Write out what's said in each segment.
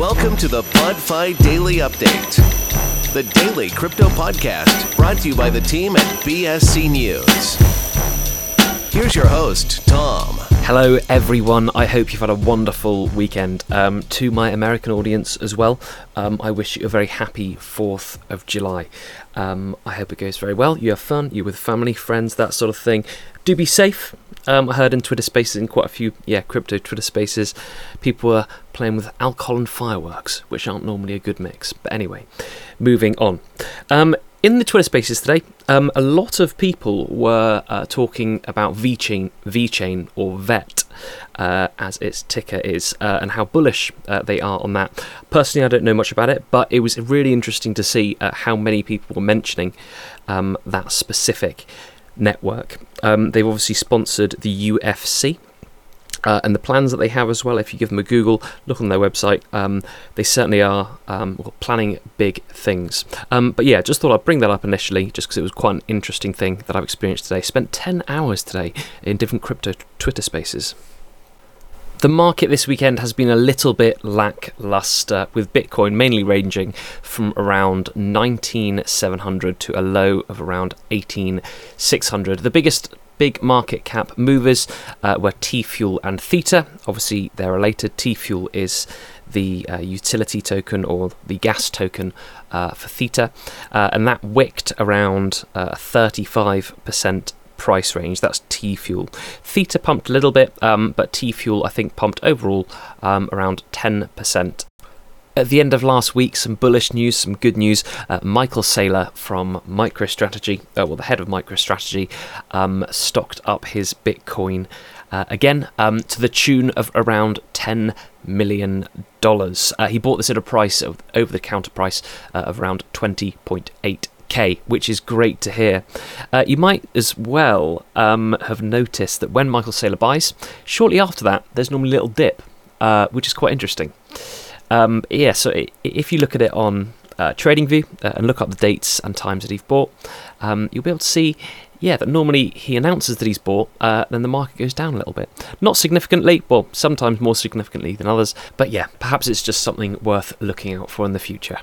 Welcome to the PodFi Daily Update, the daily crypto podcast brought to you by the team at BSC News. Here's your host, Tom. Hello, everyone. I hope you've had a wonderful weekend. Um, to my American audience as well, um, I wish you a very happy 4th of July. Um, I hope it goes very well. You have fun, you're with family, friends, that sort of thing. Do be safe. Um, I heard in Twitter Spaces, in quite a few, yeah, crypto Twitter Spaces, people were playing with alcohol and fireworks, which aren't normally a good mix. But anyway, moving on. Um, in the Twitter Spaces today, um, a lot of people were uh, talking about VeChain, VeChain or VET, uh, as its ticker is, uh, and how bullish uh, they are on that. Personally, I don't know much about it, but it was really interesting to see uh, how many people were mentioning um, that specific network. Um, they've obviously sponsored the UFC. Uh, and the plans that they have as well, if you give them a Google, look on their website, um, they certainly are um, planning big things. Um, but yeah, just thought I'd bring that up initially, just because it was quite an interesting thing that I've experienced today. Spent 10 hours today in different crypto Twitter spaces. The market this weekend has been a little bit lackluster, with Bitcoin mainly ranging from around 19,700 to a low of around 18,600. The biggest big market cap movers uh, were T Fuel and Theta. Obviously, they're related. T Fuel is the uh, utility token or the gas token uh, for Theta, uh, and that wicked around uh, 35% price range. That's T Fuel. Theta pumped a little bit, um, but T Fuel I think pumped overall um, around 10%. At the end of last week, some bullish news, some good news. Uh, Michael Saylor from MicroStrategy, uh, well, the head of MicroStrategy, um, stocked up his Bitcoin uh, again um, to the tune of around $10 million. Uh, he bought this at a price of over the counter price uh, of around 20.8 K, which is great to hear. Uh, you might as well um, have noticed that when Michael Saylor buys, shortly after that, there's normally a little dip, uh, which is quite interesting. Um, yeah, so if you look at it on uh, TradingView uh, and look up the dates and times that he's bought, um, you'll be able to see, yeah, that normally he announces that he's bought, uh, then the market goes down a little bit. Not significantly, well, sometimes more significantly than others, but yeah, perhaps it's just something worth looking out for in the future.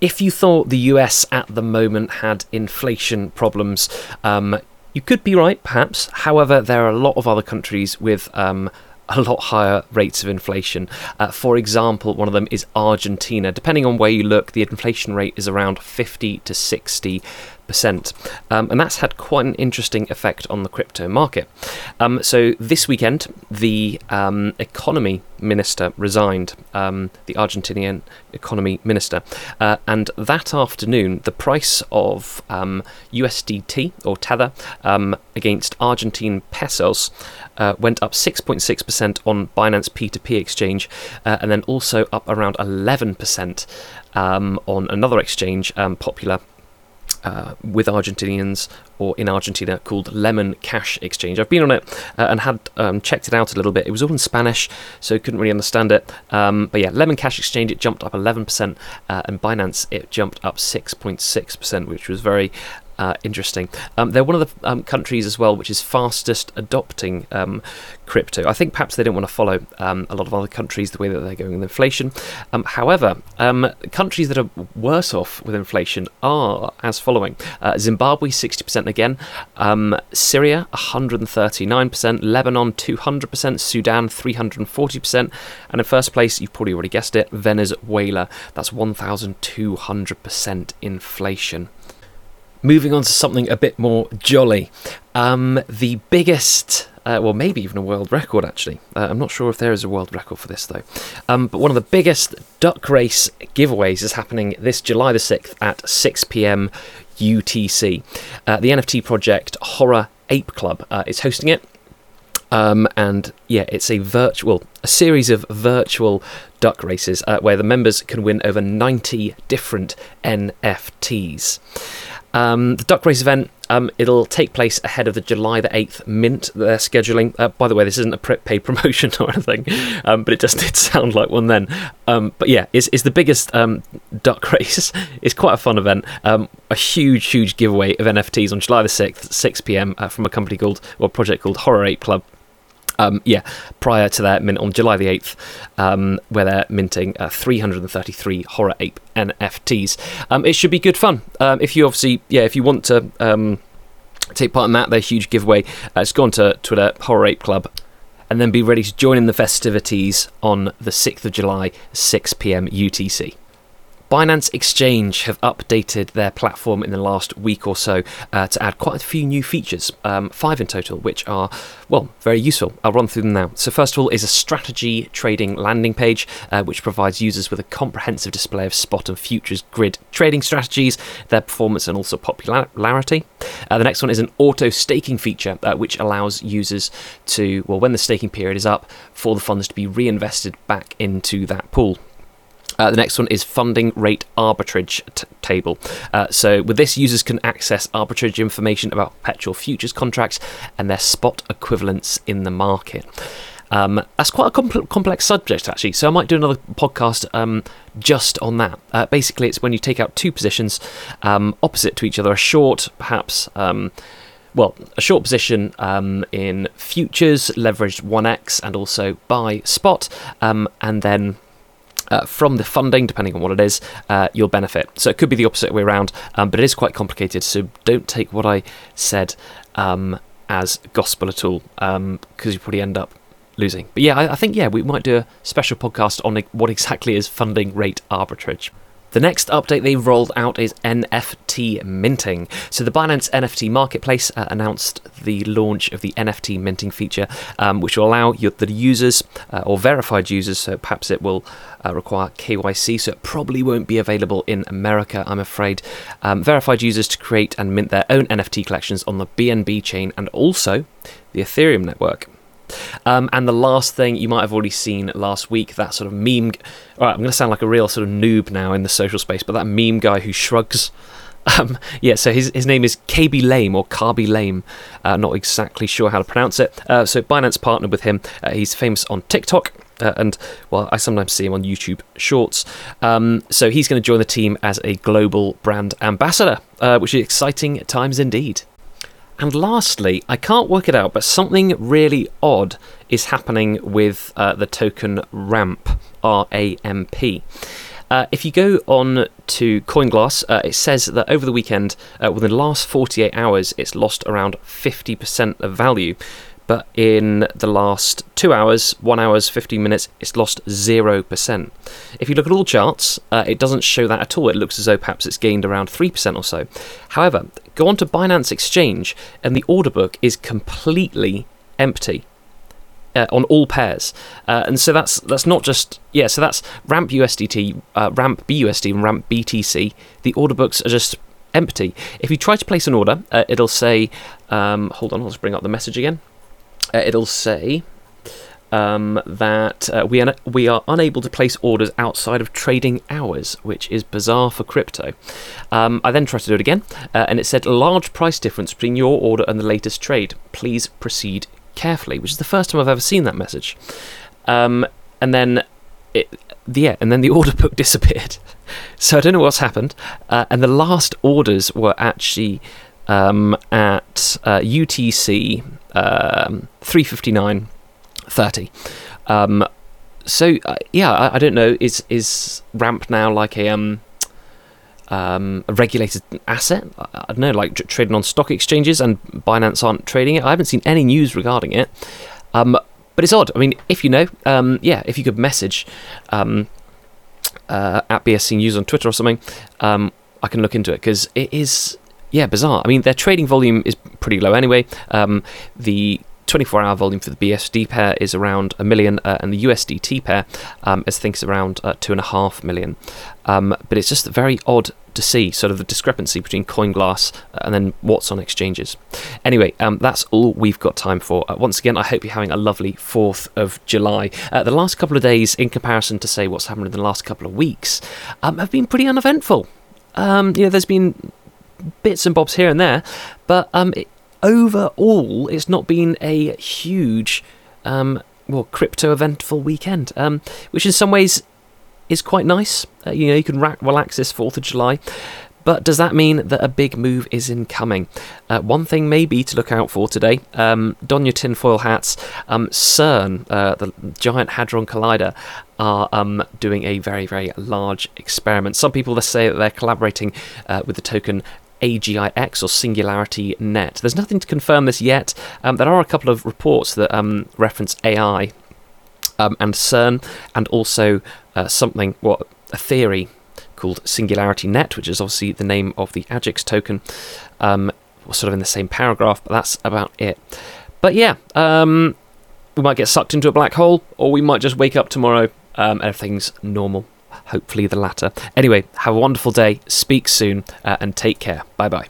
If you thought the US at the moment had inflation problems, um, you could be right, perhaps. However, there are a lot of other countries with um, a lot higher rates of inflation. Uh, for example, one of them is Argentina. Depending on where you look, the inflation rate is around 50 to 60 percent, um, and that's had quite an interesting effect on the crypto market. Um, so this weekend, the um, economy minister resigned, um, the Argentinian economy minister, uh, and that afternoon, the price of USDT um, or Tether um, against Argentine pesos uh, went up 6.6% on Binance P2P exchange, uh, and then also up around 11% um, on another exchange, popular uh, with Argentinians or in Argentina called Lemon Cash Exchange. I've been on it uh, and had um, checked it out a little bit. It was all in Spanish, so couldn't really understand it. Um, but yeah, Lemon Cash Exchange it jumped up 11%, uh, and Binance it jumped up 6.6%, which was very uh, interesting. Um, they're one of the um, countries as well which is fastest adopting um, crypto. I think perhaps they don't want to follow um, a lot of other countries the way that they're going with inflation. Um, however, um, countries that are worse off with inflation are as following: uh, Zimbabwe 60% again, Syria 139%, Lebanon 200%, Sudan 340%, and in first place, you've probably already guessed it, Venezuela. That's 1,200% inflation. Moving on to something a bit more jolly. Um, the biggest, uh, well, maybe even a world record actually. Uh, I'm not sure if there is a world record for this though. Um, but one of the biggest duck race giveaways is happening this July the 6th at 6 pm UTC. Uh, the NFT project Horror Ape Club uh, is hosting it. Um, and yeah, it's a virtual, a series of virtual duck races uh, where the members can win over 90 different NFTs. Um, the Duck Race event, um, it'll take place ahead of the July the 8th mint they're scheduling. Uh, by the way, this isn't a paid promotion or anything, um, but it just did sound like one then. Um, but yeah, it's, it's the biggest um, duck race. It's quite a fun event. Um, a huge, huge giveaway of NFTs on July the 6th, 6 pm, uh, from a company called, or a project called Horror Ape Club. Um, yeah, prior to their mint on July the 8th, um, where they're minting uh, 333 Horror Ape NFTs. Um, it should be good fun. Um, if you obviously, yeah, if you want to um, take part in that, their huge giveaway, uh, just go on to Twitter, Horror Ape Club, and then be ready to join in the festivities on the 6th of July, 6 pm UTC. Binance Exchange have updated their platform in the last week or so uh, to add quite a few new features, um, five in total, which are, well, very useful. I'll run through them now. So, first of all, is a strategy trading landing page, uh, which provides users with a comprehensive display of spot and futures grid trading strategies, their performance, and also popularity. Uh, the next one is an auto staking feature, uh, which allows users to, well, when the staking period is up, for the funds to be reinvested back into that pool. Uh, the next one is funding rate arbitrage t- table. Uh, so, with this, users can access arbitrage information about perpetual futures contracts and their spot equivalents in the market. Um, that's quite a compl- complex subject, actually. So I might do another podcast um, just on that. Uh, basically, it's when you take out two positions um, opposite to each other, a short, perhaps. Um, well, a short position um, in futures, leveraged 1x, and also buy spot, um, and then uh, from the funding, depending on what it is, uh, you'll benefit. So it could be the opposite way around, um, but it is quite complicated. So don't take what I said um, as gospel at all, because um, you probably end up losing. But yeah, I, I, think yeah, we might do a special podcast on what exactly is funding rate arbitrage. The next update they've rolled out is NFT minting. So, the Binance NFT Marketplace uh, announced the launch of the NFT minting feature, um, which will allow your, the users uh, or verified users, so perhaps it will uh, require KYC, so it probably won't be available in America, I'm afraid. Um, verified users to create and mint their own NFT collections on the BNB chain and also the Ethereum network. Um, and the last thing you might have already seen last week, that sort of meme. All right, I'm going to sound like a real sort of noob now in the social space, but that meme guy who shrugs. Um, yeah, so his, his name is KB Lame or Khaby Lame. Uh, not exactly sure how to pronounce it. Uh, so Binance partnered with him. Uh, he's famous on TikTok. Uh, and well, I sometimes see him on YouTube Shorts. Um, so he's going to join the team as a global brand ambassador, uh, which is exciting times indeed. And lastly, I can't work it out, but something really odd is happening with uh, the token RAMP, R A M P. Uh, if you go on to CoinGlass, uh, it says that over the weekend, uh, within the last 48 hours, it's lost around 50% of value but in the last two hours, one hours, 15 minutes, it's lost 0%. If you look at all charts, uh, it doesn't show that at all. It looks as though perhaps it's gained around 3% or so. However, go on to Binance Exchange, and the order book is completely empty. Uh, on all pairs, uh, and so that's that's not just yeah. So that's Ramp USDT, uh, Ramp BUSD, and Ramp BTC. The order books are just empty. If you try to place an order, uh, it'll say, um, hold on, let's bring up the message again uh, it'll say um, that uh, we, are, we are unable to place orders outside of trading hours, which is bizarre for crypto. Um, I then tried to do it again, uh, and it said large price difference between your order and the latest trade. Please proceed carefully, which is the first time I've ever seen that message. Um, and then it, yeah, and then the order book disappeared. so I don't know what's happened. Uh, and the last orders were actually um, at uh, UTC um, 359.30. Um, so uh, yeah, I, I, don't know. Is is Ramp now like a um, um, a regulated asset? I, I don't know, like trading on stock exchanges, and Binance aren't trading it. I haven't seen any news regarding it. Um, but it's odd. I mean, if you know, um, yeah, if you could message uh, at BSC News on Twitter or something, I can look into it because it is yeah, bizarre. I mean, their trading volume is pretty low anyway. Um, the 24 hour volume for the BSD pair is around a million, uh, and the USDT pair, um, I think, is around uh, two and a half million. Um, but it's just very odd to see sort of the discrepancy between CoinGlass uh, and then what's on exchanges. Anyway, um, that's all we've got time for. Uh, once again, I hope you're having a lovely 4th of July. Uh, the last couple of days, in comparison to say what's happened in the last couple of weeks, um, have been pretty uneventful. Um, you know, there's been bits and bobs here and there, but um, it, overall, it's not been a huge, um, well, crypto eventful weekend, um, which in some ways is quite nice. Uh, you know, you can relax this 4th of July. But does that mean that a big move is incoming? Uh, one thing maybe to look out for today um, don your tinfoil hats. Um, CERN, uh, the Giant Hadron Collider, are um, doing a very, very large experiment. Some people say that they're collaborating uh, with the token AGIX or Singularity Net. There's nothing to confirm this yet. Um, there are a couple of reports that um, reference AI um, and CERN, and also uh, something, what a theory called Singularity Net, which is obviously the name of the AGIX token, um, sort of in the same paragraph, but that's about it. But yeah, um, we might get sucked into a black hole, or we might just wake up tomorrow um, and everything's normal. Hopefully, the latter. Anyway, have a wonderful day, speak soon, uh, and take care. Bye bye.